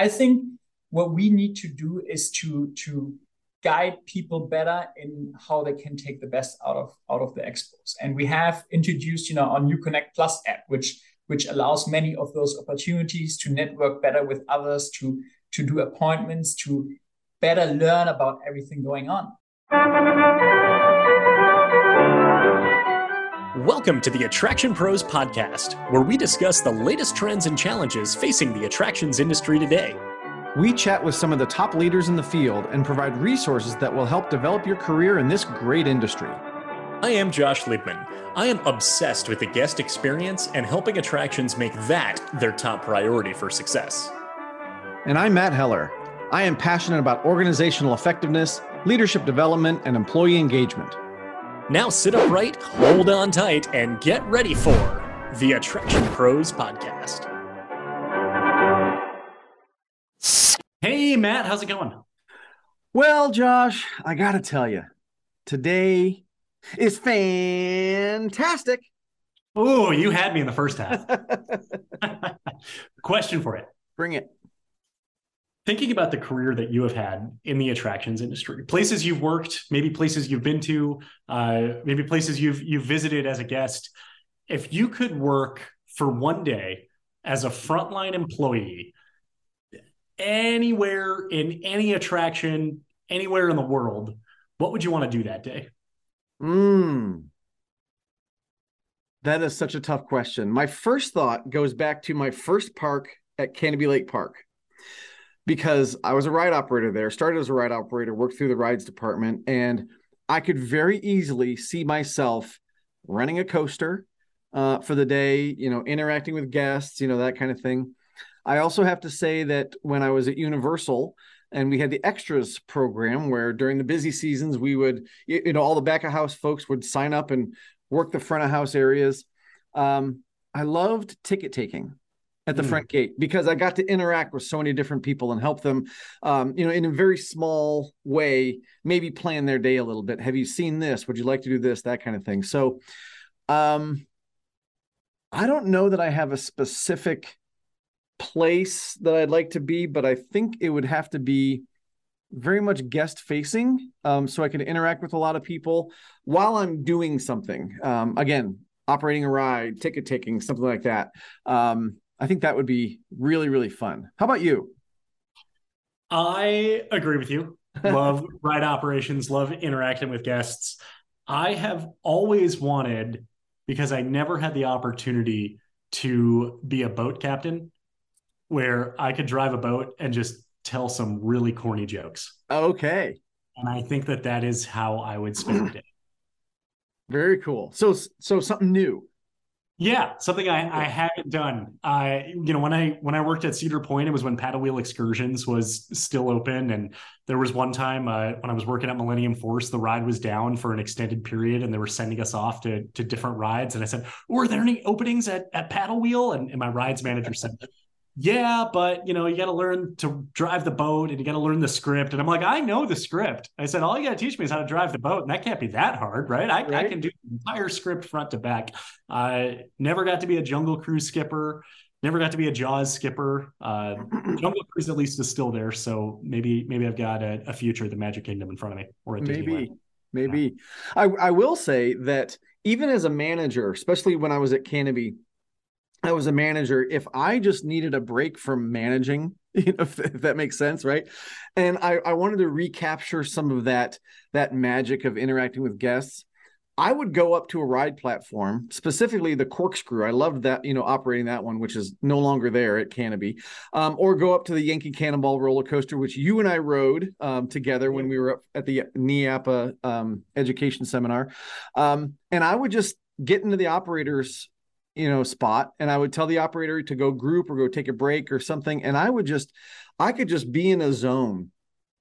I think what we need to do is to to guide people better in how they can take the best out of out of the expos. And we have introduced, you know, our new Connect Plus app, which which allows many of those opportunities to network better with others, to to do appointments, to better learn about everything going on. Welcome to the Attraction Pros podcast, where we discuss the latest trends and challenges facing the attractions industry today. We chat with some of the top leaders in the field and provide resources that will help develop your career in this great industry. I am Josh Liebman. I am obsessed with the guest experience and helping attractions make that their top priority for success. And I'm Matt Heller. I am passionate about organizational effectiveness, leadership development, and employee engagement. Now sit upright, hold on tight, and get ready for the Attraction Pros Podcast. Hey, Matt, how's it going? Well, Josh, I got to tell you, today is fantastic. Oh, you had me in the first half. Question for it. Bring it. Thinking about the career that you have had in the attractions industry, places you've worked, maybe places you've been to, uh, maybe places you've you've visited as a guest. If you could work for one day as a frontline employee anywhere in any attraction, anywhere in the world, what would you want to do that day? Hmm. That is such a tough question. My first thought goes back to my first park at Canobie Lake Park because I was a ride operator there, started as a ride operator, worked through the rides department, and I could very easily see myself running a coaster uh, for the day, you know, interacting with guests, you know, that kind of thing. I also have to say that when I was at Universal and we had the extras program where during the busy seasons we would you know all the back of house folks would sign up and work the front of house areas. Um, I loved ticket taking at the mm. front gate because I got to interact with so many different people and help them, um, you know, in a very small way, maybe plan their day a little bit. Have you seen this? Would you like to do this? That kind of thing. So, um, I don't know that I have a specific place that I'd like to be, but I think it would have to be very much guest facing um, so I can interact with a lot of people while I'm doing something. Um, again, operating a ride, ticket taking, something like that. Um, I think that would be really, really fun. How about you? I agree with you. Love ride operations, love interacting with guests. I have always wanted, because I never had the opportunity to be a boat captain where I could drive a boat and just tell some really corny jokes. Okay. And I think that that is how I would spend it. Very cool. So, so something new. Yeah, something I, I haven't done. I you know when I when I worked at Cedar Point, it was when paddle wheel excursions was still open, and there was one time uh, when I was working at Millennium Force, the ride was down for an extended period, and they were sending us off to to different rides. And I said, "Were there any openings at at paddle wheel?" And, and my rides manager said, yeah, but you know, you got to learn to drive the boat and you got to learn the script. And I'm like, I know the script. I said, all you got to teach me is how to drive the boat. And that can't be that hard, right? I, right? I can do the entire script front to back. I never got to be a jungle cruise skipper. Never got to be a Jaws skipper. Uh, jungle Cruise at least is still there, so maybe maybe I've got a, a future at the Magic Kingdom in front of me, or at maybe Disneyland. maybe. Yeah. I I will say that even as a manager, especially when I was at Canobie, I was a manager, if I just needed a break from managing, you know, if, if, that makes sense, right? And I, I wanted to recapture some of that that magic of interacting with guests. I would go up to a ride platform, specifically the corkscrew. I loved that, you know, operating that one, which is no longer there at Canobie, um, or go up to the Yankee Cannonball roller coaster, which you and I rode um, together when we were up at the NEAAPA um, education seminar. Um, and I would just get into the operators you know spot and i would tell the operator to go group or go take a break or something and i would just i could just be in a zone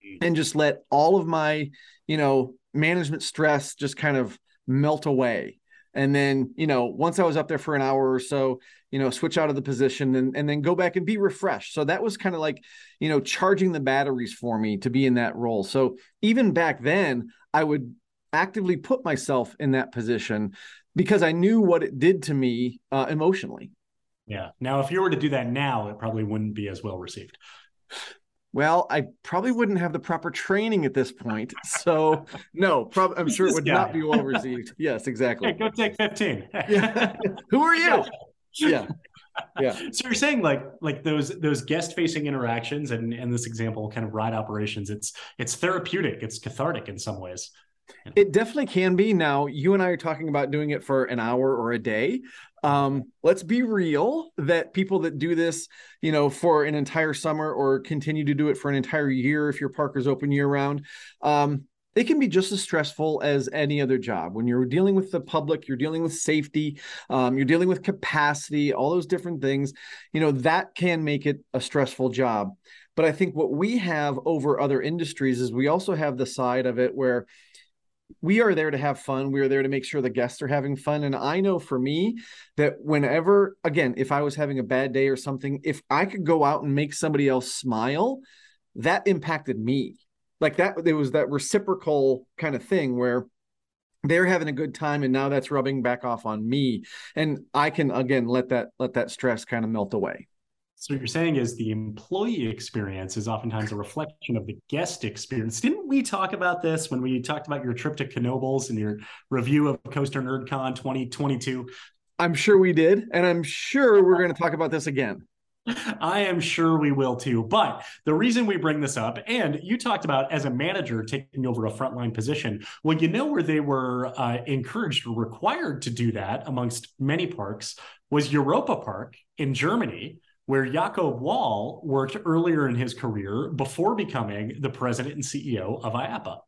mm. and just let all of my you know management stress just kind of melt away. And then you know once i was up there for an hour or so you know switch out of the position and, and then go back and be refreshed. So that was kind of like you know charging the batteries for me to be in that role. So even back then i would actively put myself in that position because I knew what it did to me uh, emotionally. Yeah. Now, if you were to do that now, it probably wouldn't be as well received. well, I probably wouldn't have the proper training at this point. So, no, prob- I'm sure it would guy? not be well received. Yes, exactly. Hey, go take 15. yeah. Who are you? Yeah. Yeah. So you're saying like like those those guest facing interactions and and this example kind of ride operations it's it's therapeutic it's cathartic in some ways. It definitely can be. Now, you and I are talking about doing it for an hour or a day. Um, let's be real that people that do this, you know, for an entire summer or continue to do it for an entire year, if your park is open year round, um, it can be just as stressful as any other job. When you're dealing with the public, you're dealing with safety, um, you're dealing with capacity, all those different things, you know, that can make it a stressful job. But I think what we have over other industries is we also have the side of it where we are there to have fun. We are there to make sure the guests are having fun. And I know for me that whenever, again, if I was having a bad day or something, if I could go out and make somebody else smile, that impacted me. Like that, there was that reciprocal kind of thing where they're having a good time and now that's rubbing back off on me and i can again let that let that stress kind of melt away so what you're saying is the employee experience is oftentimes a reflection of the guest experience. Didn't we talk about this when we talked about your trip to Knoebels and your review of Coaster NerdCon 2022? I'm sure we did, and I'm sure we're going to talk about this again. I am sure we will too. But the reason we bring this up, and you talked about as a manager taking over a frontline position, well, you know where they were uh, encouraged or required to do that amongst many parks was Europa Park in Germany where Jakob Wahl worked earlier in his career before becoming the president and CEO of IAAPA.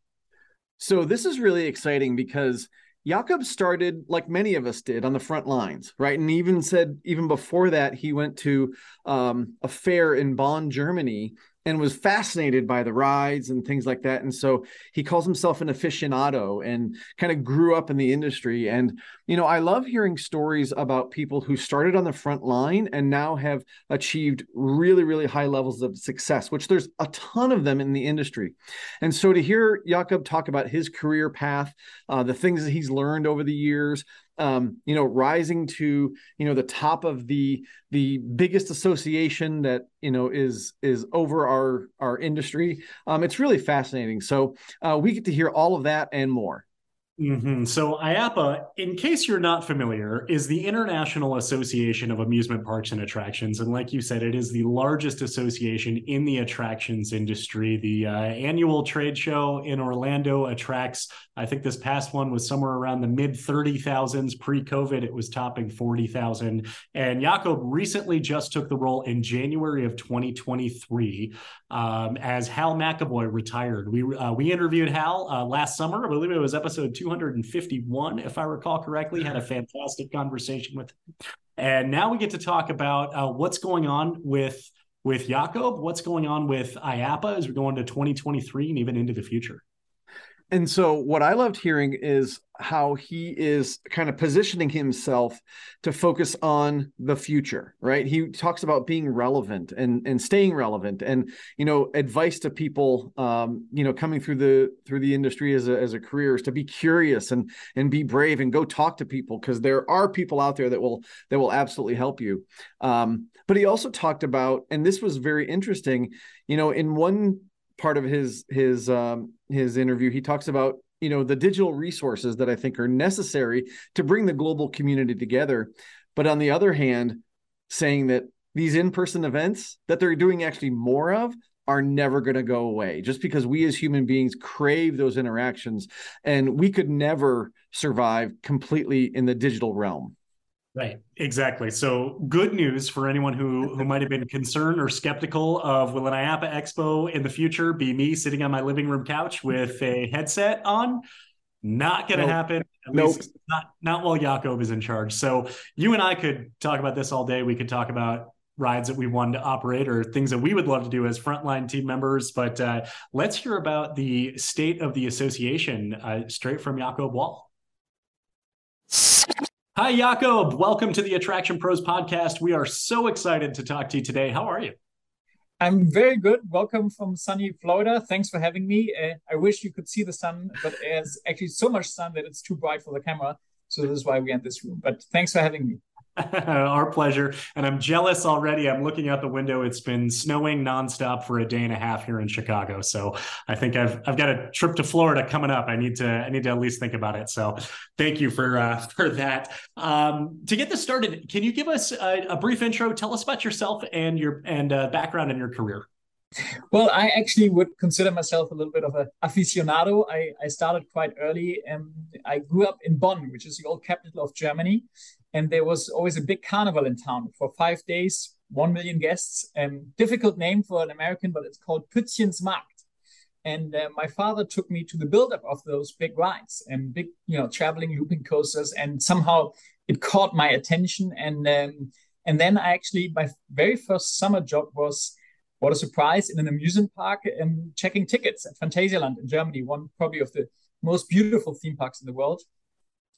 So this is really exciting because Jakob started like many of us did on the front lines, right? And even said even before that he went to um, a fair in Bonn, Germany, and was fascinated by the rides and things like that. And so he calls himself an aficionado and kind of grew up in the industry. And, you know, I love hearing stories about people who started on the front line and now have achieved really, really high levels of success, which there's a ton of them in the industry. And so to hear Jakob talk about his career path, uh, the things that he's learned over the years, um, you know, rising to you know the top of the the biggest association that you know is is over our our industry. Um, it's really fascinating. So uh, we get to hear all of that and more. Mm-hmm. So IAAPA, in case you're not familiar, is the International Association of Amusement Parks and Attractions, and like you said, it is the largest association in the attractions industry. The uh, annual trade show in Orlando attracts, I think this past one was somewhere around the mid thirty thousands. Pre-COVID, it was topping forty thousand. And Jakob recently just took the role in January of 2023 um, as Hal McEvoy retired. We uh, we interviewed Hal uh, last summer. I believe it was episode 251, if I recall correctly. Had a fantastic conversation with. And now we get to talk about uh, what's going on with with Jakob, what's going on with IAAPA as we go into 2023 and even into the future. And so, what I loved hearing is how he is kind of positioning himself to focus on the future, right? He talks about being relevant and and staying relevant, and you know, advice to people, um, you know, coming through the through the industry as a as a career is to be curious and and be brave and go talk to people because there are people out there that will that will absolutely help you. Um, but he also talked about, and this was very interesting, you know, in one part of his his um, his interview, he talks about you know the digital resources that I think are necessary to bring the global community together. But on the other hand, saying that these in-person events that they're doing actually more of are never going to go away just because we as human beings crave those interactions and we could never survive completely in the digital realm Right, exactly. So, good news for anyone who who might have been concerned or skeptical of will an IAAPA Expo in the future be me sitting on my living room couch with a headset on? Not going to nope. happen. At nope. least not not while Jakob is in charge. So, you and I could talk about this all day. We could talk about rides that we wanted to operate or things that we would love to do as frontline team members. But uh, let's hear about the state of the association uh, straight from Jakob Wahl. Hi, Jakob. Welcome to the Attraction Pros podcast. We are so excited to talk to you today. How are you? I'm very good. Welcome from sunny Florida. Thanks for having me. Uh, I wish you could see the sun, but there's actually so much sun that it's too bright for the camera. So this is why we are in this room. But thanks for having me. Our pleasure. And I'm jealous already. I'm looking out the window. It's been snowing nonstop for a day and a half here in Chicago. So I think I've I've got a trip to Florida coming up. I need to I need to at least think about it. So thank you for uh, for that. Um, to get this started, can you give us a, a, brief intro? Tell us about yourself and your and uh, background in your career. Well, I actually would consider myself a little bit of a aficionado. I, I started quite early. and I grew up in Bonn, which is the old capital of Germany and there was always a big carnival in town for five days, one million guests. Um, difficult name for an American, but it's called Pützchens Markt. And uh, my father took me to the buildup of those big rides and big, you know, traveling looping coasters, and somehow it caught my attention. And um, and then I actually my very first summer job was what a surprise in an amusement park and checking tickets at Phantasialand in Germany, one probably of the most beautiful theme parks in the world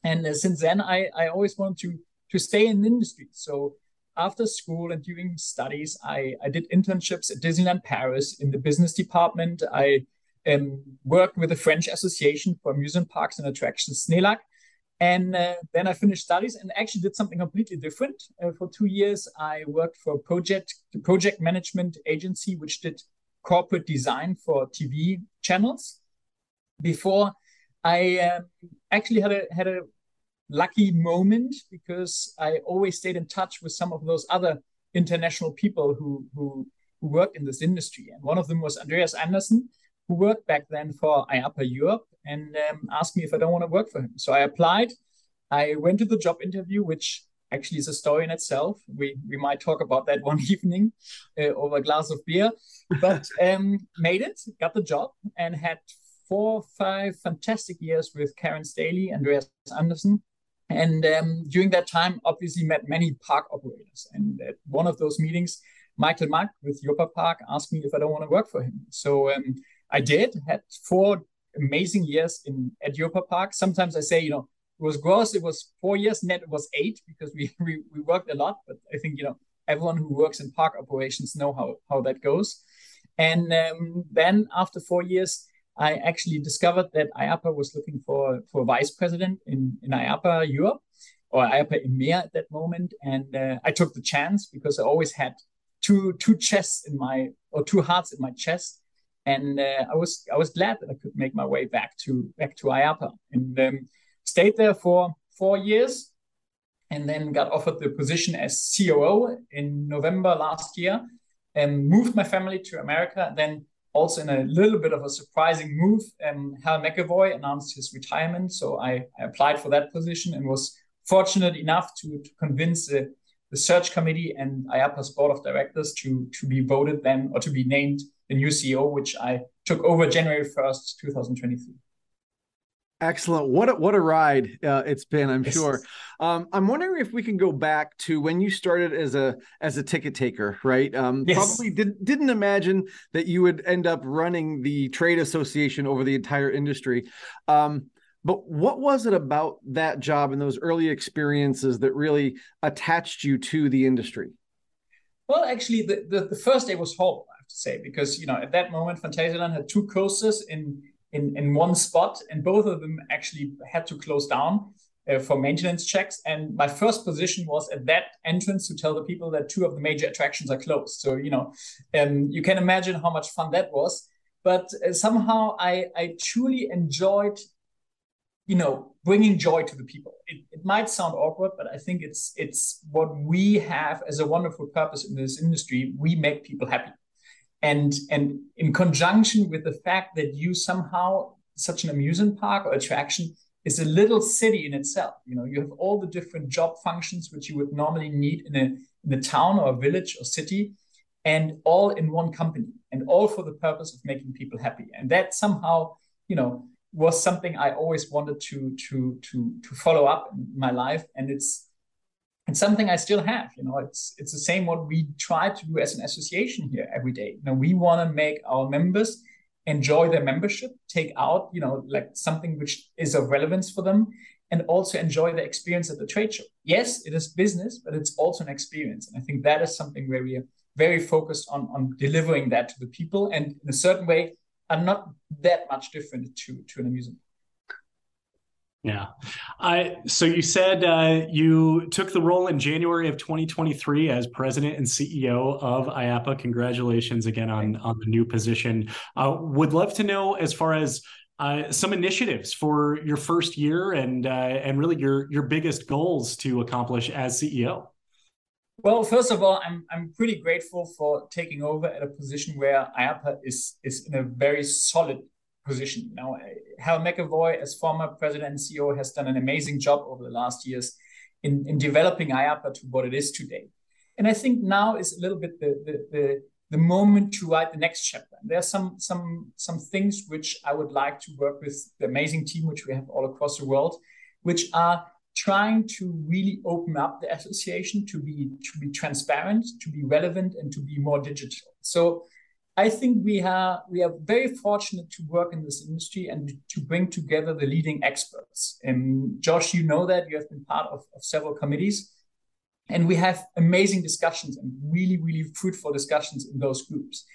and uh, since then I, I always wanted to to stay in the industry. So after school and during studies I, I did internships at disneyland paris in the business department. I um, worked with the french association for amusement parks and attractions SNELAC. And uh, then i finished studies and actually did something completely different. Uh, for two years i worked for a project the project management agency which did corporate design for tv channels. Before I um, actually had a had a lucky moment because I always stayed in touch with some of those other international people who who who worked in this industry, and one of them was Andreas Andersen, who worked back then for IAAPA Europe, and um, asked me if I don't want to work for him. So I applied. I went to the job interview, which actually is a story in itself. We we might talk about that one evening uh, over a glass of beer, but um, made it, got the job, and had four, five fantastic years with Karen Staley, Andreas Andersen. And um, during that time, obviously met many park operators. And at one of those meetings, Michael Mack with Europa Park asked me if I don't want to work for him. So um, I did, had four amazing years in at Europa Park. Sometimes I say, you know, it was gross, it was four years, net it was eight because we, we, we worked a lot. But I think, you know, everyone who works in park operations know how, how that goes. And um, then after four years, I actually discovered that IAAPA was looking for, for a vice president in, in IAAPA Europe or IAAPA EMEA at that moment. And uh, I took the chance because I always had two two chests in my or two hearts in my chest. And uh, I was I was glad that I could make my way back to back to IAAPA and um, stayed there for four years and then got offered the position as COO in November last year and moved my family to America. Then also in a little bit of a surprising move, um, Hal McEvoy announced his retirement. So I, I, applied for that position and was fortunate enough to, to convince the, the search committee and IAAPA's board of directors to, to be voted then or to be named the new CEO, which I took over January 1st, 2023. Excellent. What a, what a ride uh, it's been, I'm sure. Um, I'm wondering if we can go back to when you started as a as a ticket taker, right? Um, yes. Probably didn't didn't imagine that you would end up running the trade association over the entire industry. Um, but what was it about that job and those early experiences that really attached you to the industry? Well, actually, the, the, the first day was horrible, I have to say, because you know at that moment, Phantasialand had two coasters in in, in one spot, and both of them actually had to close down uh, for maintenance checks. And my first position was at that entrance to tell the people that two of the major attractions are closed. So you know, um, you can imagine how much fun that was. But uh, somehow I I truly enjoyed, you know, bringing joy to the people. It, it might sound awkward, but I think it's it's what we have as a wonderful purpose in this industry. We make people happy and and in conjunction with the fact that you somehow such an amusement park or attraction is a little city in itself you know you have all the different job functions which you would normally need in a in a town or a village or city and all in one company and all for the purpose of making people happy. And that somehow you know was something i always wanted to to to to follow up in my life. And it's it's something I still have. You know, it's it's the same what we try to do as an association here every day. You know, we want to make our members enjoy their membership, take out, you know, like something which is of relevance for them, and also enjoy the experience at the trade show. Yes, it is business, but it's also an experience. And I think that is something where we are very focused on on delivering that to the people and in a certain way are not that much different to to an amusement Yeah. Uh, so you said uh, you took the role in January of 2023 as president and CEO of IAAPA. Congratulations again on, on the new position. Uh, would love to know as far as uh, some initiatives for your first year and uh, and really your your biggest goals to accomplish as CEO. Well, first of all, I'm I'm pretty grateful for taking over at a position where IAAPA is is in a very solid position. Hal McEvoy, as former president and CEO, has done an amazing job over the last years in, in developing IAAPA to what it is today. And I think now is a little bit the, the, the, the moment to write the next chapter. And there are some, some, some things which I would like to work with the amazing team, which we have all across the world, which are trying to really open up the association to be to be transparent, to be relevant, and to be more digital. So I think we are we are very fortunate to work in this industry and to bring together the leading experts. And Josh, you know that you have been part of, of several committees, and we have amazing discussions and really really fruitful discussions in those groups.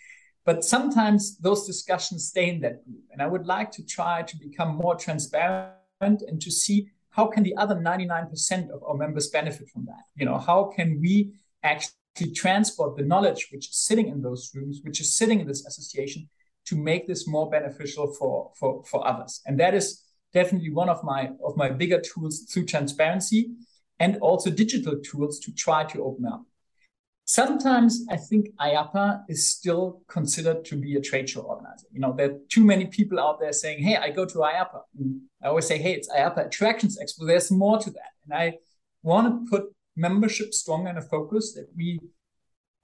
But sometimes those discussions stay in that group, and I would like to try to become more transparent and to see how can the other 99% of our members benefit from that. You know, how can we actually to transport the knowledge which is sitting in those rooms, which is sitting in this association, to make this more beneficial for, for, for others. And that is definitely one of my of my bigger tools through transparency and also digital tools to try to open up. Sometimes I think IAAPA is still considered to be a trade show organizer. You know, there are too many people out there saying, "Hey, I go to IAAPA." And I always say, "Hey, it's IAAPA Attractions Expo." There's more to that, and I want to put membership strong and a focus that we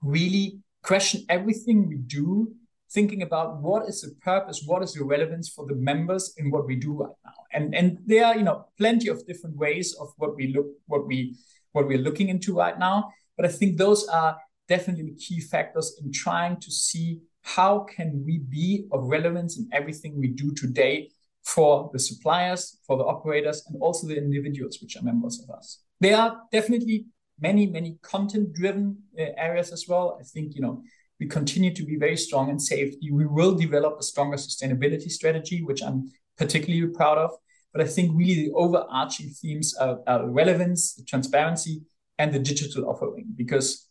really question everything we do, thinking about what is the purpose, what is the relevance for the members in what we do right now. And and there are you know plenty of different ways of what we look what we what we're looking into right now. But I think those are definitely the key factors in trying to see how can we be of relevance in everything we do today for the suppliers, for the operators, and also the individuals which are members of us. There are definitely many, many content driven uh, areas as well. I think, you know, we continue to be very strong in safety. We will develop a stronger sustainability strategy, which I'm particularly proud of. But I think really the overarching themes are, are relevance, transparency, and the digital offering. Because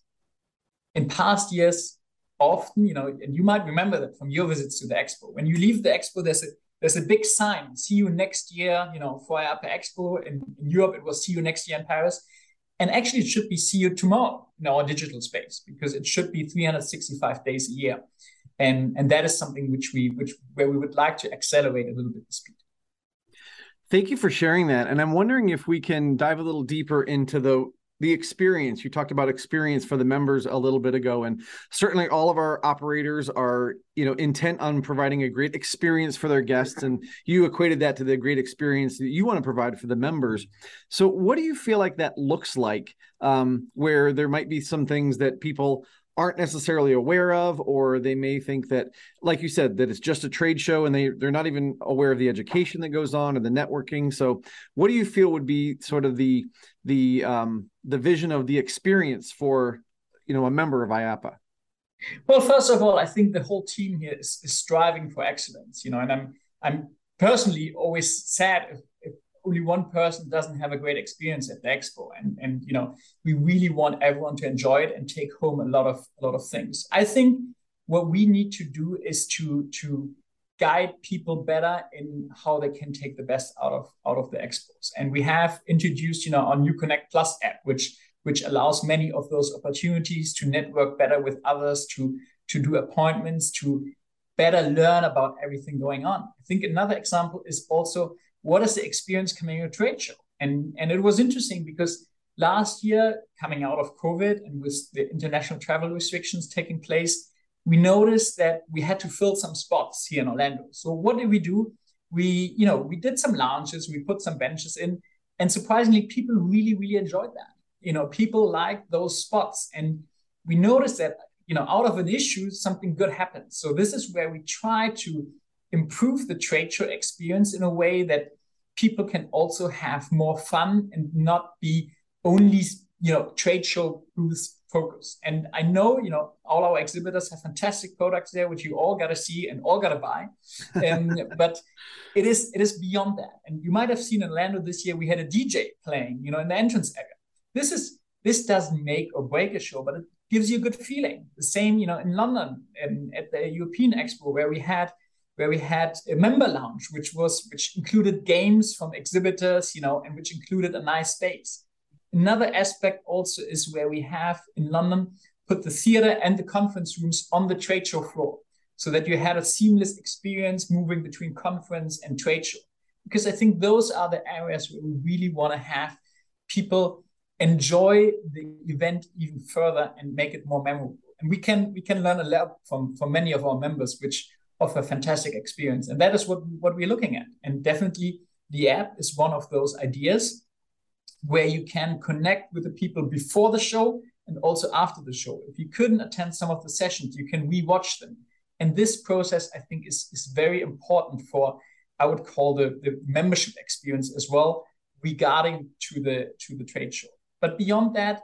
in past years, often, you know, and you might remember that from your visits to the expo. When you leave the expo, there's a there's a big sign, see you next year, you know, for IAAPA Expo. In, in Europe, it was see you next year in Paris. And actually, it should be see you tomorrow in our digital space because it should be 365 days a year. And, and that is something which we which where we would like to accelerate a little bit the speed. Thank you for sharing that. And I'm wondering if we can dive a little deeper into the the experience. You talked about experience for the members a little bit ago and certainly all of our operators are you know intent on providing a great experience for their guests and you equated that to the great experience that you want to provide for the members. So what do you feel like that looks like um, where there might be some things that people aren't necessarily aware of or they may think that like you said that it's just a trade show and they they're not even aware of the education that goes on and the networking. So what do you feel would be sort of the the um the vision of the experience for you know a member of IAAPA well first of all i think the whole team here is, is striving for excellence you know and i'm i'm personally always sad if, only one person doesn't have a great experience at the expo. And and you know we really want everyone to enjoy it and take home a lot of a lot of things. I think what we need to do is to to guide people better in how they can take the best out of out of the expos. And we have introduced you know our new connect plus app which which allows many of those opportunities to network better with others to to do appointments to better learn about everything going on. I think another example is also what is the experience coming to a trade show? And, and it was interesting because last year, coming out of COVID and with the international travel restrictions taking place, we noticed that we had to fill some spots here in Orlando. So what did we do? We, you know, we did some lounges, we put some benches in, and surprisingly, people really, really enjoyed that. You know, people like those spots. And we noticed that, you know, out of an issue, something good happens. So this is where we try to improve the trade show experience in a way that people can also have more fun and not be only you know trade show booths focus. And I know, you know, all our exhibitors have fantastic products there, which you all got to see and all got to buy. Um, but it is it is beyond that. And you might have seen in Orlando this year we had a DJ playing, you know, in the entrance area. This is this doesn't make or break a show, but it gives you a good feeling. The same, you know, in London and at the European Expo where we had where we had a member lounge, which was which included games from exhibitors, you know, and which included a nice space. Another aspect also is where we have in London put the theater and the conference rooms on the trade show floor so that you had a seamless experience moving between conference and trade show. Because I think those are the areas where we really want to have people enjoy the event even further and make it more memorable. And we can we can learn a lot from from many of our members, which offer fantastic experience. And that is what what we're looking at. And definitely the app is one of those ideas where you can connect with the people before the show and also after the show. If you couldn't attend some of the sessions, you can rewatch them. And this process, I think, is, is very important for, I would call the, the membership experience as well, regarding to the to the trade show. But beyond that,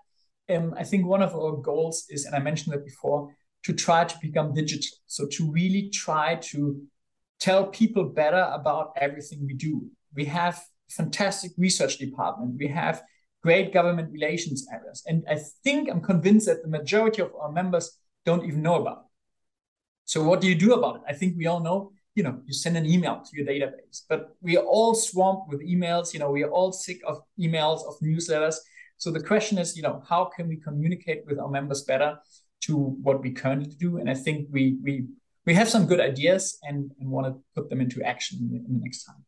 um, I think one of our goals is, and I mentioned that before, to try to become digital. So to really try to tell people better about everything we do. We have fantastic research department. We have great government relations areas. And I think I'm convinced that the majority of our members don't even know about it. So what do you do about it? I think we all know, you know, you send an email to your database, but we are all swamped with emails. You know, we are all sick of emails, of newsletters. So the question is, you know, how can we communicate with our members better to what we currently do? And I think we we we have some good ideas and, and want to put them into action in the, in the next time.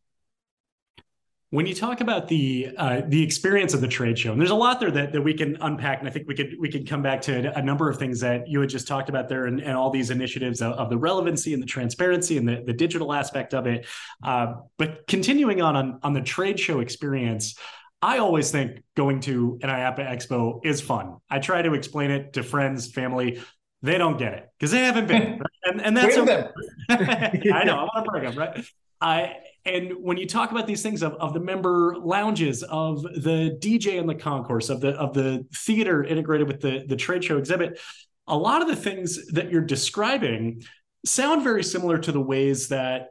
When you talk about the uh, the experience of the trade show, and there's a lot there that, that we can unpack, and I think we could we could come back to a number of things that you had just talked about there, and, and all these initiatives of, of, the relevancy and the transparency and the, the digital aspect of it. Uh, but continuing on, on on the trade show experience, I always think going to an IAAPA Expo is fun. I try to explain it to friends, family. They don't get it because they haven't been, right? and and that's okay. I know I want to bring them right. I and when you talk about these things of, of the member lounges, of the DJ in the concourse, of the of the theater integrated with the, the trade show exhibit, a lot of the things that you're describing sound very similar to the ways that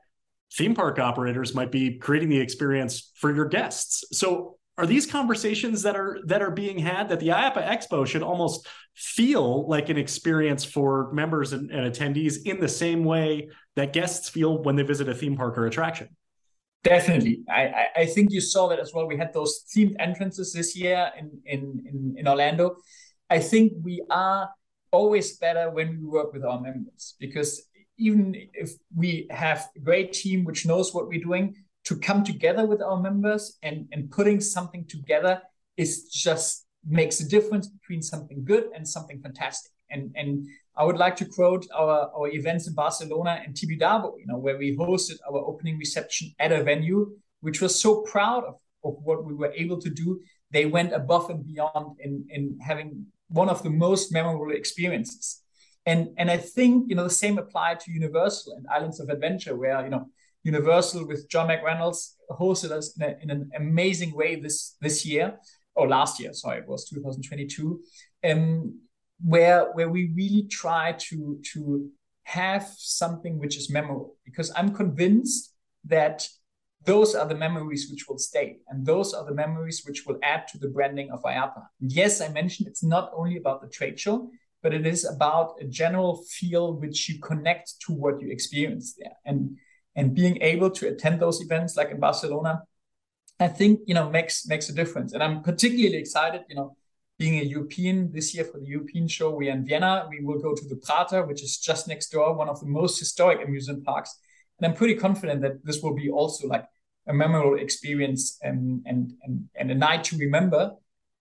theme park operators might be creating the experience for your guests. So are these conversations that are that are being had that the IAAPA Expo should almost feel like an experience for members and, and attendees in the same way that guests feel when they visit a theme park or attraction? Definitely. I, I think you saw that as well. We had those themed entrances this year in, in, in, in Orlando. I think we are always better when we work with our members because even if we have a great team which knows what we're doing, to come together with our members and, and putting something together is just makes a difference between something good and something fantastic. And and I would like to quote our, our events in Barcelona and Tibidabo, you know, where we hosted our opening reception at a venue, which was so proud of, of what we were able to do. They went above and beyond in, in having one of the most memorable experiences. And, and I think, you know, the same applied to Universal and Islands of Adventure, where, you know, Universal with John McReynolds hosted us in, a, in an amazing way this, this year, or last year, sorry, it was 2022. Um, where where we really try to to have something which is memorable because i'm convinced that those are the memories which will stay and those are the memories which will add to the branding of IAAPA. yes i mentioned it's not only about the trade show but it is about a general feel which you connect to what you experience there and and being able to attend those events like in barcelona i think you know makes makes a difference and i'm particularly excited you know being a European this year for the European show, we're in Vienna. We will go to the Prater, which is just next door, one of the most historic amusement parks. And I'm pretty confident that this will be also like a memorable experience and, and, and, and a night to remember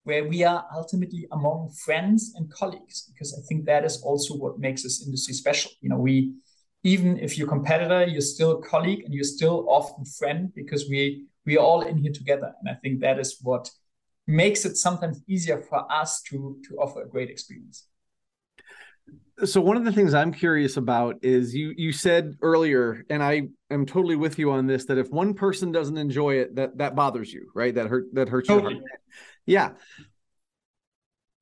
where we are ultimately among friends and colleagues, because I think that is also what makes this industry special. You know, we, even if you're competitor, you're still a colleague and you're still often friend because we, we are all in here together. And I think that is what makes it sometimes easier for us to to offer a great experience so one of the things i'm curious about is you you said earlier and i am totally with you on this that if one person doesn't enjoy it that that bothers you right that hurt that hurts totally. you yeah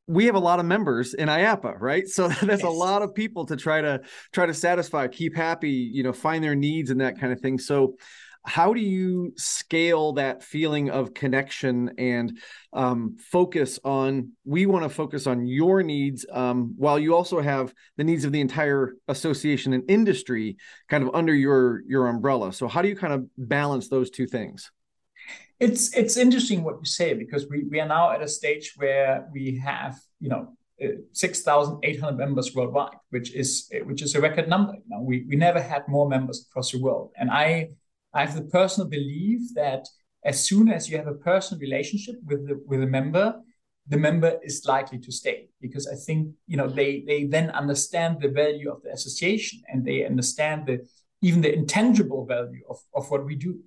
we have a lot of members in IAAPA, right? So that's yes. a lot of people to try to try to satisfy, keep happy, you know, find their needs and that kind of thing. So how do you scale that feeling of connection and um, focus on we want to focus on your needs um, while you also have the needs of the entire association and industry kind of under your your umbrella so how do you kind of balance those two things it's it's interesting what you say because we, we are now at a stage where we have you know uh, 6,800 members worldwide, which is which is a record number. You know, we we never had more members across the world, and I I have the personal belief that as soon as you have a personal relationship with the with a member, the member is likely to stay because I think you know they they then understand the value of the association and they understand the even the intangible value of, of what we do.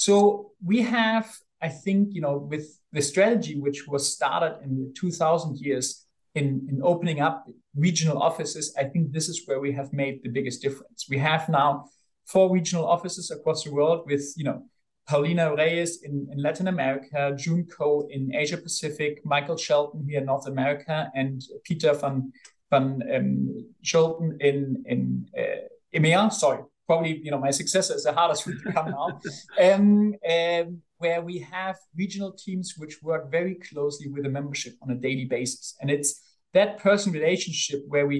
So we have, I think, you know, with the strategy which was started in the 2000 years in, in opening up regional offices, I think this is where we have made the biggest difference. We have now four regional offices across the world with, you know, Paulina Reyes in, in Latin America, June Ko in Asia Pacific, Michael Shelton here in North America, and Peter van van um, Shelton in in uh, EMEA. Sorry, probably you know my successor is the hardest one to come now, um, um, where we have regional teams which work very closely with the membership on a daily basis, and it's that person relationship where we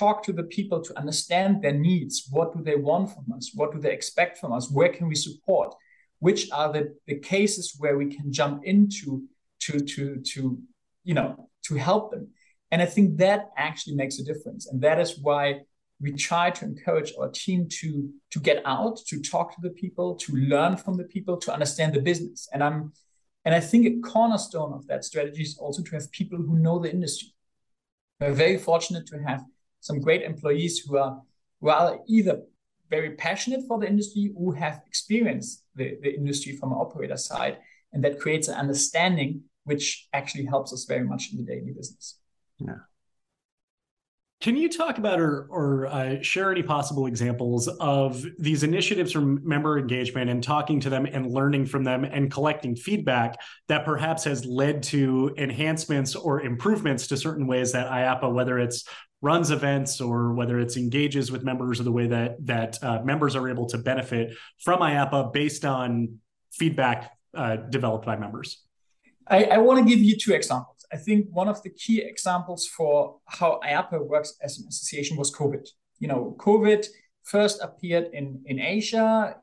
talk to the people to understand their needs. What do they want from us? What do they expect from us? Where can we support? Which are the, the cases where we can jump into to to to you know to help them? And I think that actually makes a difference, and that is why we try to encourage our team to to get out to talk to the people to learn from the people to understand the business. And i'm and i think a cornerstone of that strategy is also to have people who know the industry. We're very fortunate to have some great employees who are are either very passionate for the industry who have experienced the, the industry from an operator side and that creates an understanding which actually helps us very much in the daily business. Yeah can you talk about or, or uh, share any possible examples of these initiatives from member engagement and talking to them and learning from them and collecting feedback that perhaps has led to enhancements or improvements to certain ways that IAAPA, whether it's runs events or whether it's engages with members or the way that that uh, members are able to benefit from IAAPA based on feedback uh, developed by members? I, I want to give you two examples. I think one of the key examples for how IAAPA works as an association was COVID. You know, COVID first appeared in, in Asia.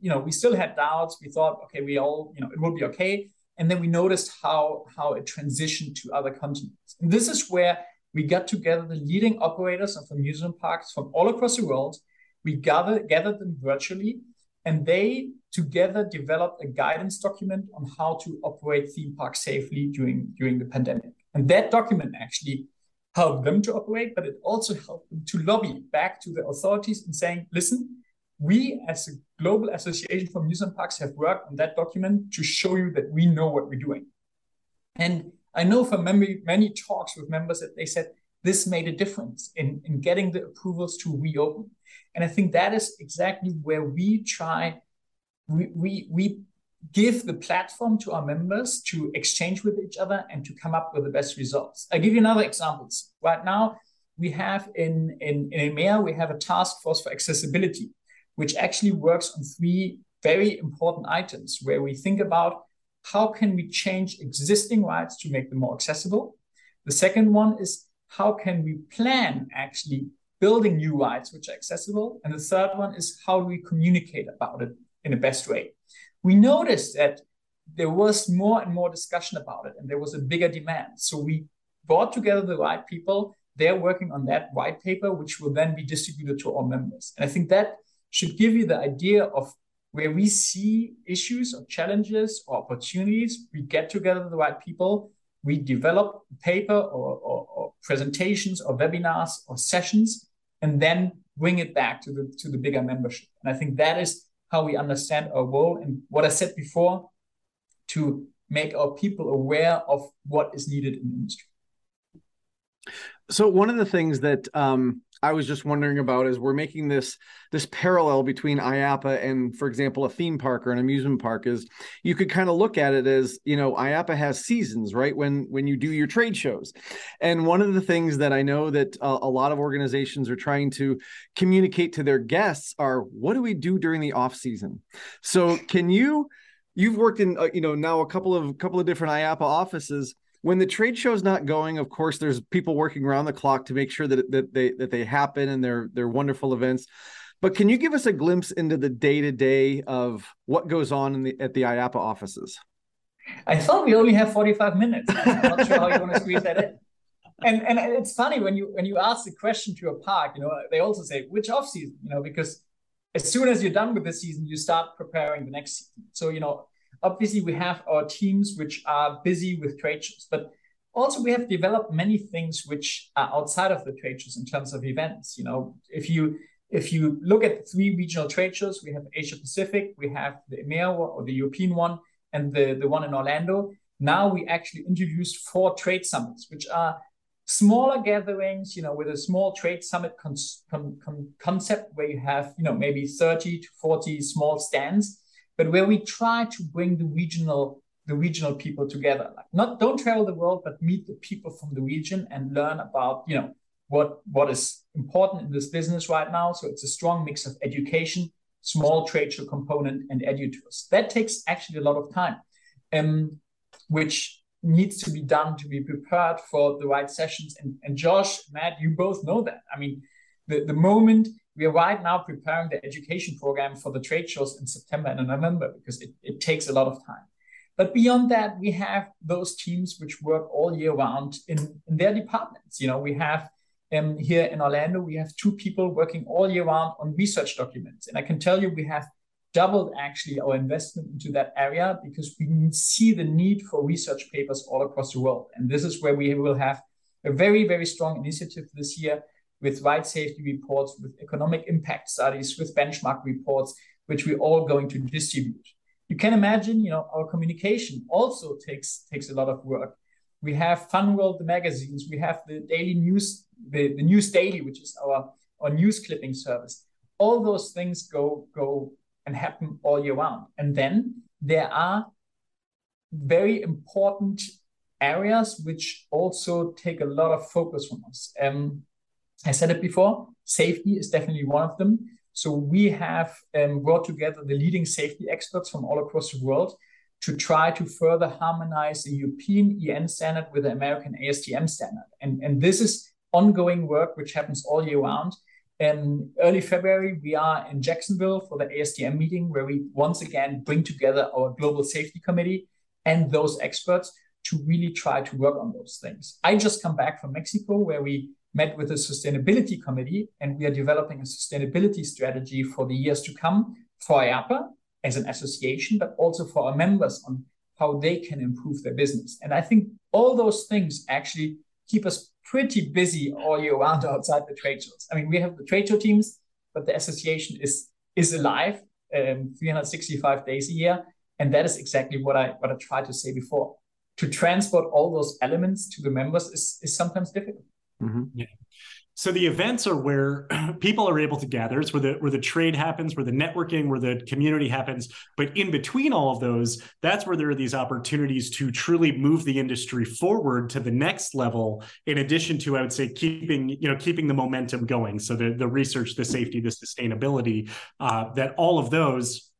You know, we still had doubts. We thought, okay, we all, you know, it will be okay. And then we noticed how, how it transitioned to other continents. And this is where we got together the leading operators of amusement parks from all across the world. We gathered, gathered them virtually and they together developed a guidance document on how to operate theme parks safely during, during the pandemic. And that document actually helped them to operate, but it also helped them to lobby back to the authorities and saying, listen, we as a global association for amusement parks have worked on that document to show you that we know what we're doing. And I know from many, many talks with members that they said this made a difference in, in getting the approvals to reopen. And I think that is exactly where we try, we, we, we give the platform to our members to exchange with each other and to come up with the best results. I'll give you another examples. Right now, we have in, in, in EMEA, we have a task force for accessibility, which actually works on three very important items where we think about how can we change existing rights to make them more accessible. The second one is how can we plan actually building new rights which are accessible? And the third one is how do we communicate about it in the best way? We noticed that there was more and more discussion about it and there was a bigger demand. So we brought together the right people. They're working on that white paper, which will then be distributed to all members. And I think that should give you the idea of where we see issues or challenges or opportunities. We get together the right people we develop paper or, or, or, presentations or webinars or sessions and then bring it back to the to the bigger membership and i think that is how we understand our role and what i said before to make our people aware of what is needed in the industry. So one of the things that um, I was just wondering about is we're making this this parallel between IAAPA and, for example, a theme park or an amusement park is you could kind of look at it as you know IAAPA has seasons, right? When when you do your trade shows, and one of the things that I know that a, a lot of organizations are trying to communicate to their guests are what do we do during the off season? So can you? You've worked in uh, you know now a couple of couple of different IAAPA offices when the trade show is not going of course there's people working around the clock to make sure that, that they that they happen and they're they're wonderful events. But can you give us a glimpse into the day to day of what goes on in the at the IAAPA offices? I thought we only have 45 minutes. I'm not sure how you want to squeeze that in. And and it's funny when you when you ask the question to a park you know they also say which off season you know because as soon as you're done with the season you start preparing the next season. So you know obviously we have our teams which are busy with trade shows, but also we have developed many things which are outside of the trade shows in terms of events. You know, if you if you look at the three regional trade shows, we have Asia Pacific, we have the EMEA or the European one, and the, the one in Orlando. Now we actually introduced four trade summits, which are smaller gatherings, you know, with a small trade summit con- con- con- concept where you have, you know, maybe 30 to 40 small stands but where we try to bring the regional the regional people together. Like not don't travel the world but meet the people from the region and learn about you know what what is important in this business right now. So it's a strong mix of education small trade show component and EDUTours. That takes actually a lot of time um, which needs to be done to be prepared for the right sessions. And, and josh matt you both know that. I mean the, the moment we are right now preparing the education program for the trade shows in September and November because it, it takes a lot of time. But beyond that, we have those teams which work all year round in, in their departments. You know, we have um, here in Orlando, we have two people working all year round on research documents. And I can tell you we have doubled actually our investment into that area because we see the need for research papers all across the world. And this is where we will have a very, very strong initiative this year with ride safety reports, with economic impact studies, with benchmark reports, which we're all going to distribute. You can imagine, you know, our communication also takes takes a lot of work. We have Fun World, the magazines. We have the daily news, the, the News Daily, which is our, our news clipping service. All those things go go and happen all year round. And then there are very important areas which also take a lot of focus from us. Um, I said it before, safety is definitely one of them. So we have um, brought together the leading safety experts from all across the world to try to further harmonize the European EN standard with the American ASTM standard. And, and this is ongoing work which happens all year round. In early February, we are in Jacksonville for the ASTM meeting, where we once again bring together our global safety committee and those experts to really try to work on those things. I just come back from Mexico, where we met with the sustainability committee, and we are developing a sustainability strategy for the years to come for IAAPA as an association, but also for our members on how they can improve their business. And I think all those things actually keep us pretty busy all year round outside the trade shows. I mean, we have the trade show teams, but the association is is alive um, 365 days a year, and that is exactly what I what I tried to say before. To transport all those elements to the members is is sometimes difficult. Mm-hmm. Yeah. So the events are where people are able to gather. It's where the where the trade happens, where the networking, where the community happens. But in between all of those, that's where there are these opportunities to truly move the industry forward to the next level. In addition to, I would say, keeping you know keeping the momentum going. So the the research, the safety, the sustainability, uh, that all of those,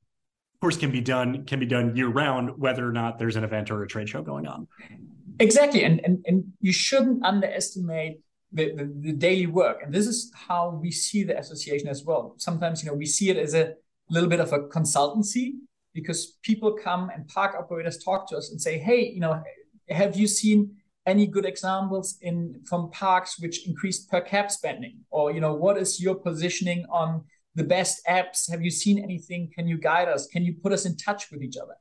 of course, can be done can be done year round, whether or not there's an event or a trade show going on. Exactly, and and and you shouldn't underestimate the, the, the, daily work. And this is how we see the association as well. Sometimes, you know, we see it as a little bit of a consultancy because people come and park operators talk to us and say, hey, you know, have you seen any good examples in from parks which increased per cap spending? Or, you know, what is your positioning on the best apps? Have you seen anything? Can you guide us? Can you put us in touch with each other?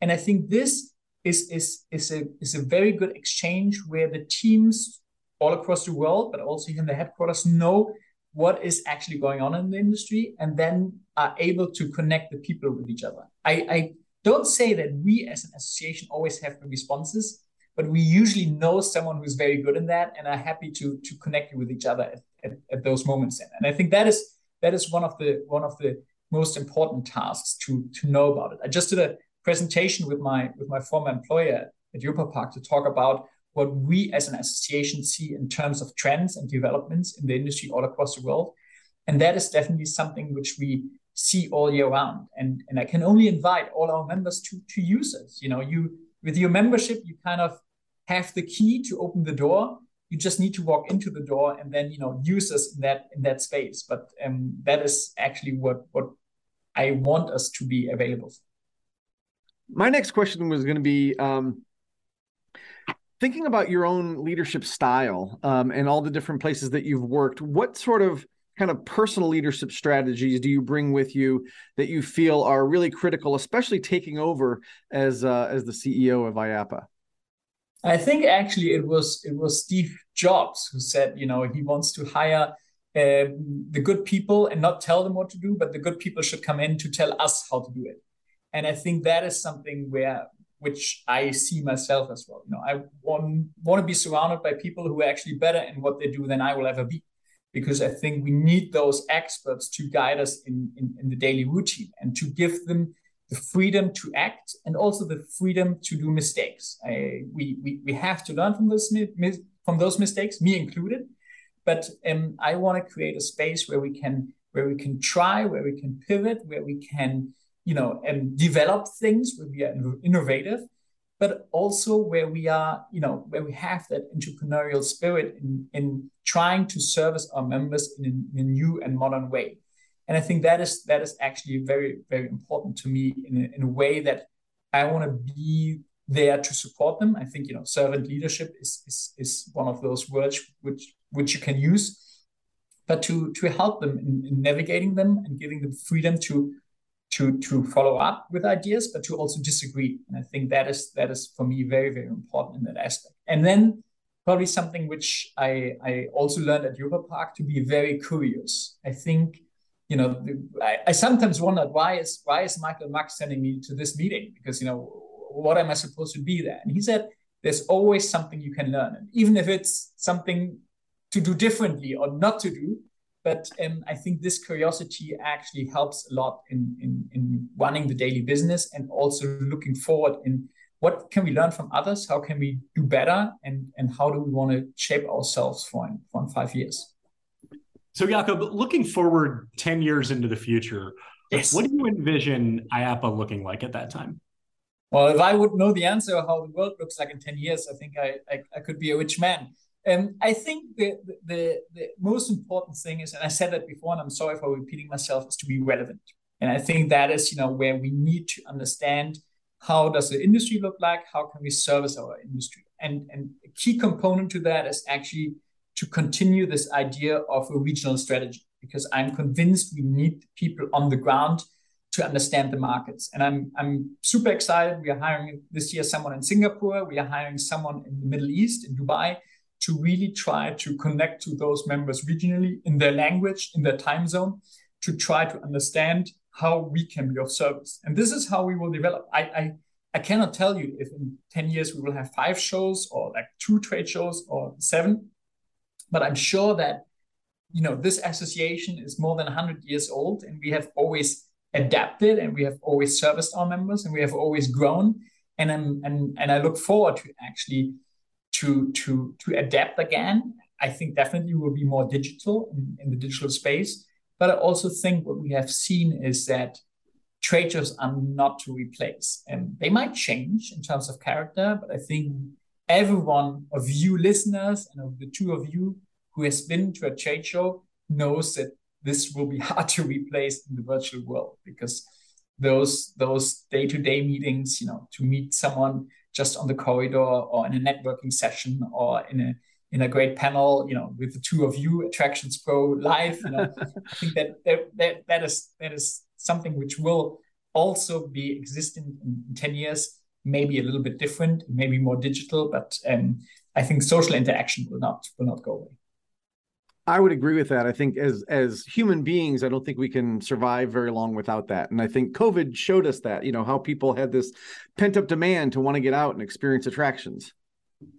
And I think this is is is a is a very good exchange where the teams all across the world, but also in the headquarters, know what is actually going on in the industry and then are able to connect the people with each other. I, I don't say that we as an association always have the responses, but we usually know someone who's very good in that and are happy to, to connect you with each other at, at, at those moments in. And I think that is that is one of the one of the most important tasks to to know about it. I just did a presentation with my with my former employer at Europa Park to talk about what we as an association see in terms of trends and developments in the industry all across the world. And that is definitely something which we see all year round. And, and I can only invite all our members to, to use it. You know, you with your membership, you kind of have the key to open the door. You just need to walk into the door and then, you know, use us in that in that space. But um, that is actually what what I want us to be available. For. My next question was going to be um, thinking about your own leadership style um, and all the different places that you've worked. What sort of kind of personal leadership strategies do you bring with you that you feel are really critical, especially taking over as uh, as the CEO of IAAPA? I think actually it was it was Steve Jobs who said, you know, he wants to hire uh, the good people and not tell them what to do, but the good people should come in to tell us how to do it. And I think that is something where which I see myself as well. You know, I want want to be surrounded by people who are actually better in what they do than I will ever be, because I think we need those experts to guide us in, in, in the daily routine and to give them the freedom to act and also the freedom to do mistakes. I, we, we we have to learn from those from those mistakes, me included. But um, I want to create a space where we can where we can try, where we can pivot, where we can you know and develop things where we are innovative, but also where we are you know where we have that entrepreneurial spirit in in trying to service our members in a, in a new and modern way. And I think that is that is actually very very important to me in a, in a way that I want to be there to support them. I think you know servant leadership is is, is one of those words which which you can use, but to to help them in, in navigating them and giving them freedom to to to follow up with ideas, but to also disagree. And I think that is that is for me very very important in that aspect. And then probably something which I I also learned at Europa Park to be very curious. I think you know I, I sometimes wondered why is why is Michael Mack sending me to this meeting because you know what am I supposed to be there? And he said there's always something you can learn, and even if it's something to do differently or not to do. But um, I think this curiosity actually helps a lot in, in, in running the daily business and also looking forward in what can we learn from others? How can we do better? And, and how do we want to shape ourselves for in, for in five years? So, Jakob, looking forward 10 years into the future, yes. what do you envision IAAPA looking like at that time? Well, if I would know the answer how the world looks like in 10 years, I think I, I, I could be a rich man. Um, I think the, the, the most important thing is, and I said that before, and I'm sorry for repeating myself, is to be relevant. And I think that is, you know, where we need to understand how does the industry look like, how can we service our industry, and and a key component to that is actually to continue this idea of a regional strategy, because I'm convinced we need people on the ground to understand the markets. And I'm I'm super excited. We are hiring this year someone in Singapore. We are hiring someone in the Middle East, in Dubai to really try to connect to those members regionally in their language, in their time zone, to try to understand how we can be of service. And this is how we will develop. I, I, I cannot tell you if in 10 years we will have five shows or like two trade shows or seven, but I'm sure that you know this association is more than 100 years old and we have always adapted and we have always serviced our members and we have always grown and I'm, and and I look forward to actually to to to adapt again. I think definitely will be more digital in, in the digital space. But I also think what we have seen is that trade shows are not to replace. And they might change in terms of character, but I think everyone of you listeners and of the two of you who has been to a trade show knows that this will be hard to replace in the virtual world because those those day-to-day meetings, you know, to meet someone just on the corridor or in a networking session or in a in a great panel, you know, with the two of you, Attractions Pro live. You know, I think that, that that is that is something which will also be existing in, in 10 years, maybe a little bit different, maybe more digital, but um, I think social interaction will not will not go away. I would agree with that. I think as as human beings, I don't think we can survive very long without that. And I think COVID showed us that, you know, how people had this pent up demand to want to get out and experience attractions.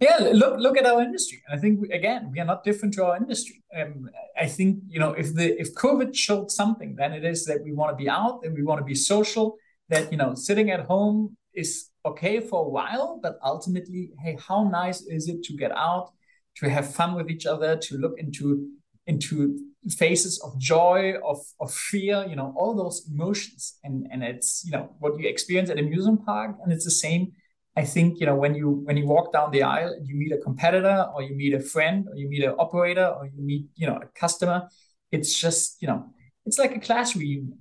Yeah, look look at our industry. I think again we are not different to our industry. Um, I think you know if the if COVID showed something, then it is that we want to be out and we want to be social. That you know sitting at home is okay for a while, but ultimately, hey, how nice is it to get out, to have fun with each other, to look into into phases of joy, of of fear, you know, all those emotions, and and it's you know what you experience at amusement park, and it's the same I think you know when you when you walk down the aisle and you meet a competitor or you meet a friend or you meet an operator or you meet you know a customer, it's just you know it's like a class reunion.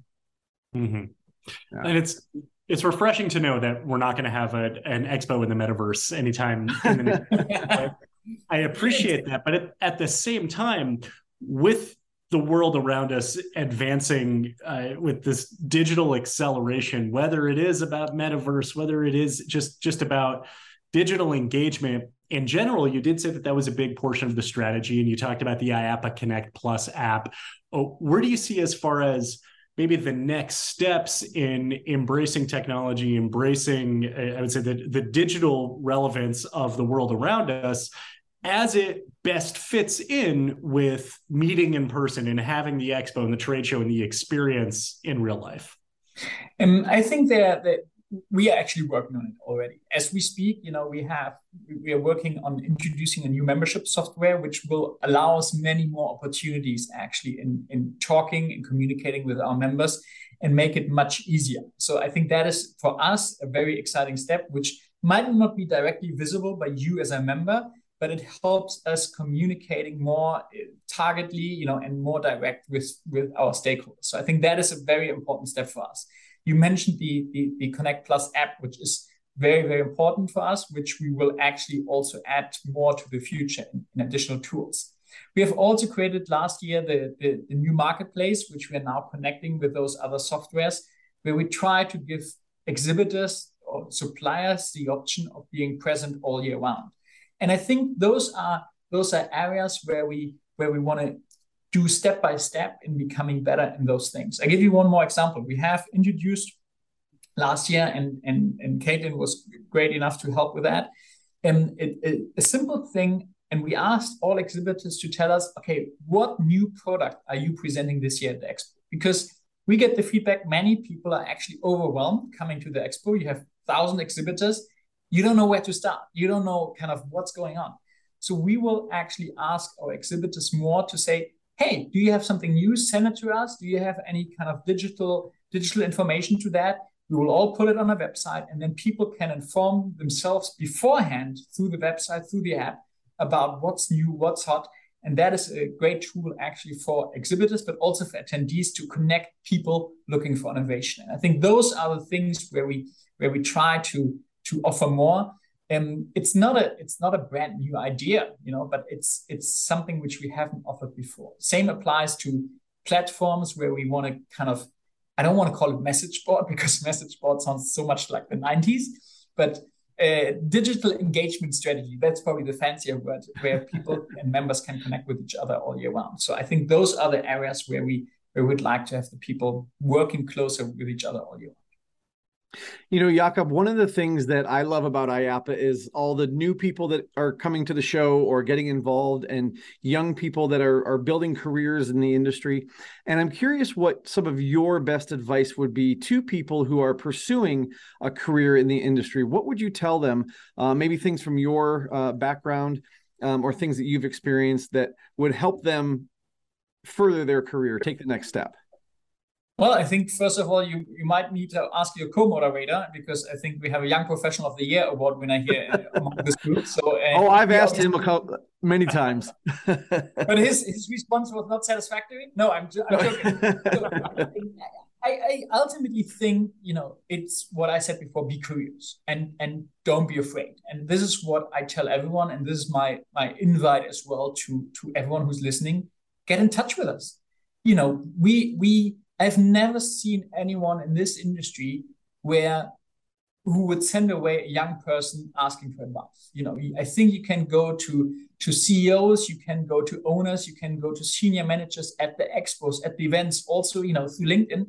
Mm-hmm. Yeah. And it's it's refreshing to know that we're not going to have a, an expo in the metaverse anytime. In the I appreciate that, but at, at the same time, with the world around us advancing uh, with this digital acceleration whether it is about metaverse whether it is just just about digital engagement in general you did say that that was a big portion of the strategy and you talked about the IAAPA connect plus app. Oh, where do you see as far as maybe the next steps in embracing technology embracing i would say the, the digital relevance of the world around us as it best fits in with meeting in person and having the expo and the trade show and the experience in real life? And I think that, that we are actually working on it already. As we speak, you know, we have we are working on introducing a new membership software which will allow us many more opportunities actually in, in talking and communicating with our members and make it much easier. So I think that is for us a very exciting step, which might not be directly visible by you as a member, but it helps us communicating more uh, targetly, you know, and more direct with with our stakeholders. So I think that is a very important step for us. You mentioned the the, the Connect Plus app, which is very very important for us, which we will actually also add more to the future in, in additional tools. We have also created last year the, the, the new marketplace, which we are now connecting with those other softwares, where we try to give exhibitors or suppliers the option of being present all year round. And I think those are those are areas where we where we want to do step by step in becoming better in those things. I give you one more example. We have introduced last year, and and and Caitlin was great enough to help with that. And it, it, a simple thing, and we asked all exhibitors to tell us, okay, what new product are you presenting this year at the expo? Because we get the feedback many people are actually overwhelmed coming to the expo. You have thousand exhibitors, you don't know where to start. You don't know kind of what's going on. So we will actually ask our exhibitors more to say, hey, do you have something new? Send it to us. Do you have any kind of digital digital information to that? We will all put it on a website, and then people can inform themselves beforehand through the website, through the app, about what's new, what's hot. And that is a great tool actually for exhibitors, but also for attendees to connect people looking for innovation. And I think those are the things where we where we try to to offer more. Um, it's not a it's not a brand new idea, you know, but it's it's something which we haven't offered before. Same applies to platforms where we want to kind of I don't want to call it message board because message board sounds so much like the 90s, but uh, digital engagement strategy that's probably the fancier word where people and members can connect with each other all year round so i think those are the areas where we where we'd like to have the people working closer with each other all year round you know, Jakob, one of the things that I love about IAAPA is all the new people that are coming to the show or getting involved and young people that are, are building careers in the industry. And I'm curious what some of your best advice would be to people who are pursuing a career in the industry. What would you tell them? Uh, maybe things from your uh, background um, or things that you've experienced that would help them further their career, take the next step. Well, I think first of all, you, you might need to ask your co-moderator because I think we have a Young Professional of the Year award winner here among this group. So, uh, oh, I've asked him a couple many times, but his his response was not satisfactory. No, I'm, I'm joking. I, I ultimately think you know it's what I said before: be curious and and don't be afraid. And this is what I tell everyone, and this is my my invite as well to to everyone who's listening: get in touch with us. You know, we we I've never seen anyone in this industry where who would send away a young person asking for advice. You know, I think you can go to to CEOs, you can go to owners, you can go to senior managers at the expos, at the events, also you know through LinkedIn,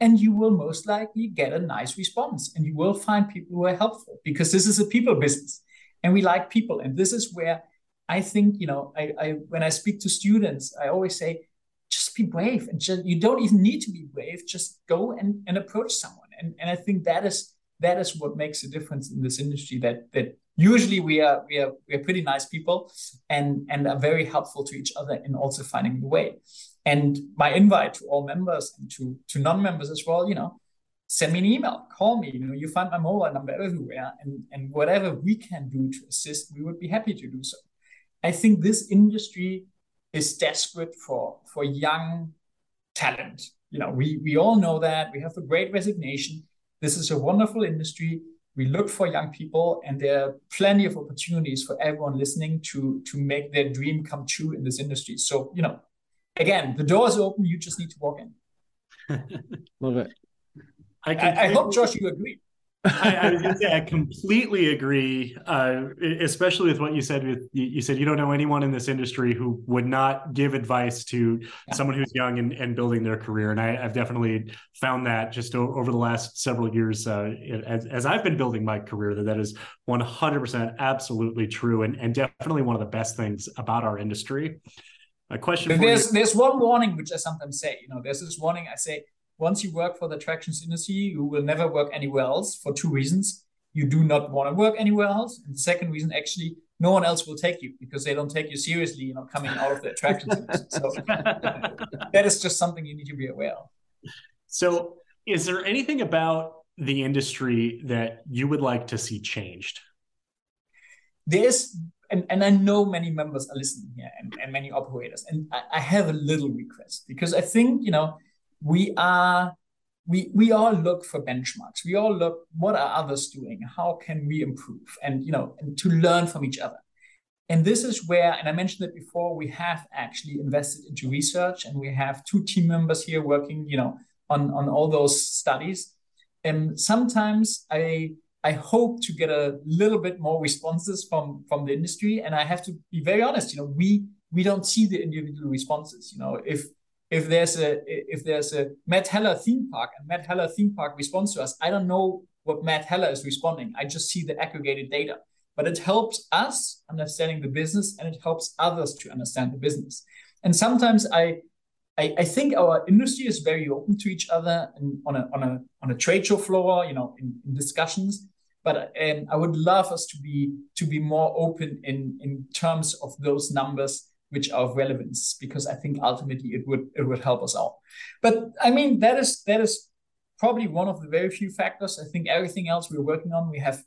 and you will most likely get a nice response, and you will find people who are helpful because this is a people business. and we like people. And this is where I think, you know, I, I when I speak to students, I always say, be brave and just you don't even need to be brave. Just go and, and approach someone. And and I think that is that is what makes a difference in this industry that that usually we are we are we are pretty nice people and and are very helpful to each other in also finding the way and my invite to all members and to to non-members as well you know send me an email call me you know you find my mobile number everywhere and and whatever we can do to assist we would be happy to do so i think this industry is desperate for for young talent you know we we all know that we have a great resignation this is a wonderful industry we look for young people and there are plenty of opportunities for everyone listening to to make their dream come true in this industry so you know again, the door is open. You just need to walk in. Love it. I, I, I hope, Josh, you agree. I, I, say, I completely agree, uh, especially with what you said. With you said you don't know anyone in this industry who would not give advice to yeah. someone who's young and, and, building their career, and I, have definitely found that just over the last several years uh, as, as, I've been building my career that that is 100% absolutely true, and, and definitely one of the best things about our industry. A question. there's you. there's one warning which I sometimes say. You know, there's this warning I say: once you work for the attractions industry, you will never work anywhere else for two reasons. You do not want to work anywhere else, and the second reason, actually, no one else will take you because they don't take you seriously. You know, coming out of the attractions industry. So that is just something you need to be aware of. So, is there anything about the industry that you would like to see changed? There's and, and I know many members are listening here and, and many operators. And I, I have a little request because I think, you know, we are we we all look for benchmarks. We all look what are others doing? How can we improve? And you know, and to learn from each other. And this is where, and I mentioned it before, we have actually invested into research, and we have two team members here working, you know, on on all those studies. And sometimes I I hope to get a little bit more responses from from the industry. And I have to be very honest, you know, we we don't see the individual responses. You know, if if there's a if there's a Matt Heller theme park and Matt Heller theme park responds to us, I don't know what Matt Heller is responding. I just see the aggregated data. But it helps us understanding the business and it helps others to understand the business. And sometimes I I, I, think our industry is very open to each other and on a on a on a trade show floor, you know, in, in discussions. But um, I would love us to be to be more open in in terms of those numbers which are of relevance, because I think ultimately it would it would help us out. But I mean that is that is probably one of the very few factors. I think everything else we're working on, we have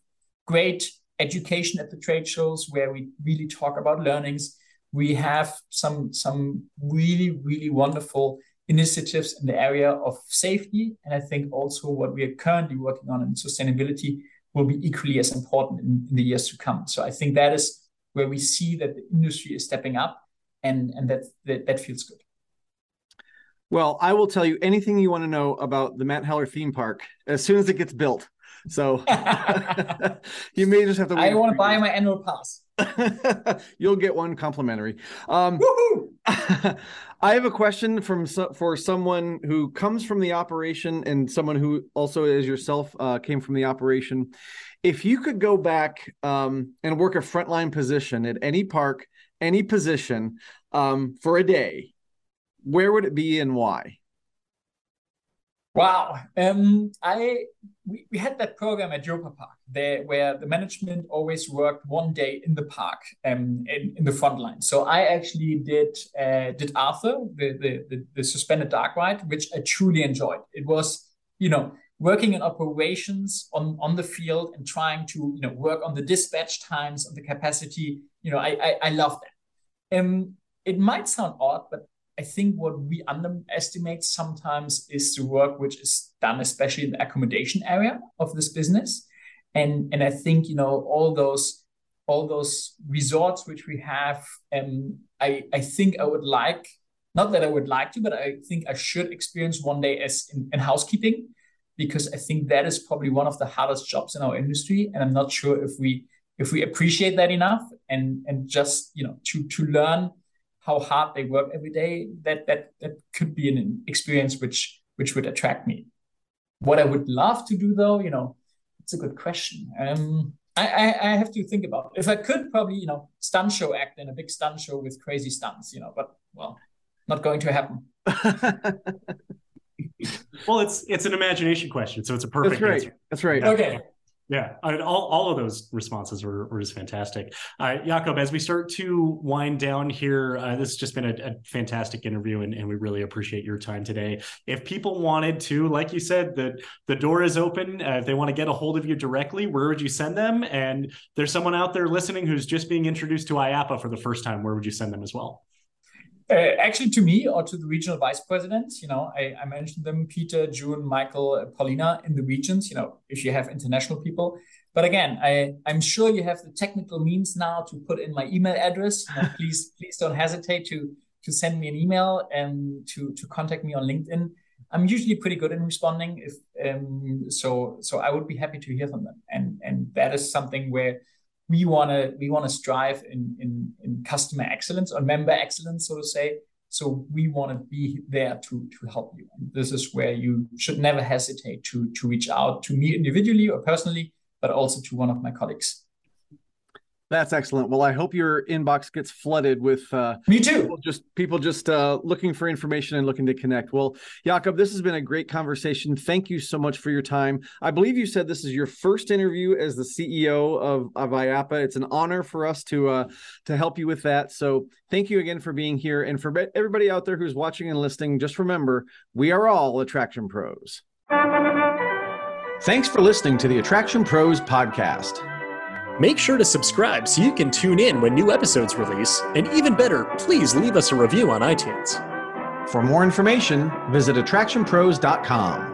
great education at the trade shows where we really talk about learnings. We have some some really really wonderful initiatives in the area of safety, and I think also what we are currently working on in sustainability will be equally as important in, in the years to come. So I think that is where we see that the industry is stepping up, and and that that, that feels good. Well, I will tell you anything you want to know about the Matt Heller theme park as soon as it gets built. So you may just have to. I want to buy my annual pass. You'll get one complimentary. Um, I have a question from for someone who comes from the operation and someone who also, as yourself, uh, came from the operation. If you could go back um, and work a frontline position at any park, any position um, for a day, where would it be and why? Wow. Um, I we, we had that program at Europa Park there where the management always worked one day in the park um, in, in the front line. So I actually did uh, did Arthur, the, the, the, the suspended dark ride, which I truly enjoyed. It was, you know, working in operations on, on the field and trying to, you know, work on the dispatch times, on the capacity. You know, I I, I love that. Um, it might sound odd, but I think what we underestimate sometimes is the work which is done, especially in the accommodation area of this business. And and I think you know all those all those resorts which we have. Um, I I think I would like not that I would like to, but I think I should experience one day as in, in housekeeping because I think that is probably one of the hardest jobs in our industry, and I'm not sure if we if we appreciate that enough and and just you know to to learn how hard they work every day, that that that could be an experience which which would attract me. What I would love to do though, you know, it's a good question. Um, I, I, I have to think about it. If I could, probably you know, stunt show act in a big stunt show with crazy stunts, you know. But well, not going to happen. well, it's it's an imagination question, so it's a perfect. That's right. Answer. That's right. Okay. Yeah, I mean, all, all of those responses were, were just fantastic. Uh, Jakob, as we start to wind down here, uh, this has just been a, a fantastic interview, and, and, we really appreciate your time today. If people wanted to, like you said, the, the door is open. Uh, if they want to get a hold of you directly, where would you send them? And there's someone out there listening who's just being introduced to IAAPA for the first time, where would you send them as well? Uh, actually, to me or to the regional vice presidents, you know, I, I mentioned them, Peter, June, Michael, uh, Paulina in the regions, you know, if you have international people. But again, I, I'm sure you have the technical means now to put in my email address. You know, please, please don't hesitate to to send me an email and to to contact me on LinkedIn. I'm usually pretty good in responding. If um, so, so I would be happy to hear from them. And and that is something where we want to we want to strive in, in in customer excellence or member excellence, so to say. So we want to be there to to help you. And this is where you should never hesitate to to reach out to me individually or personally, but also to one of my colleagues. That's excellent. Well, I hope your inbox gets flooded with uh, me too. People just people just uh, looking for information and looking to connect. Well, Jakob, this has been a great conversation. Thank you so much for your time. I believe you said this is your first interview as the CEO of, of IAAPA. It's an honor for us to uh, to help you with that. So thank you again for being here, and for everybody out there who's watching and listening. Just remember, we are all attraction pros. Thanks for listening to the Attraction Pros podcast. Make sure to subscribe so you can tune in when new episodes release, and even better, please leave us a review on iTunes. For more information, visit attractionpros.com.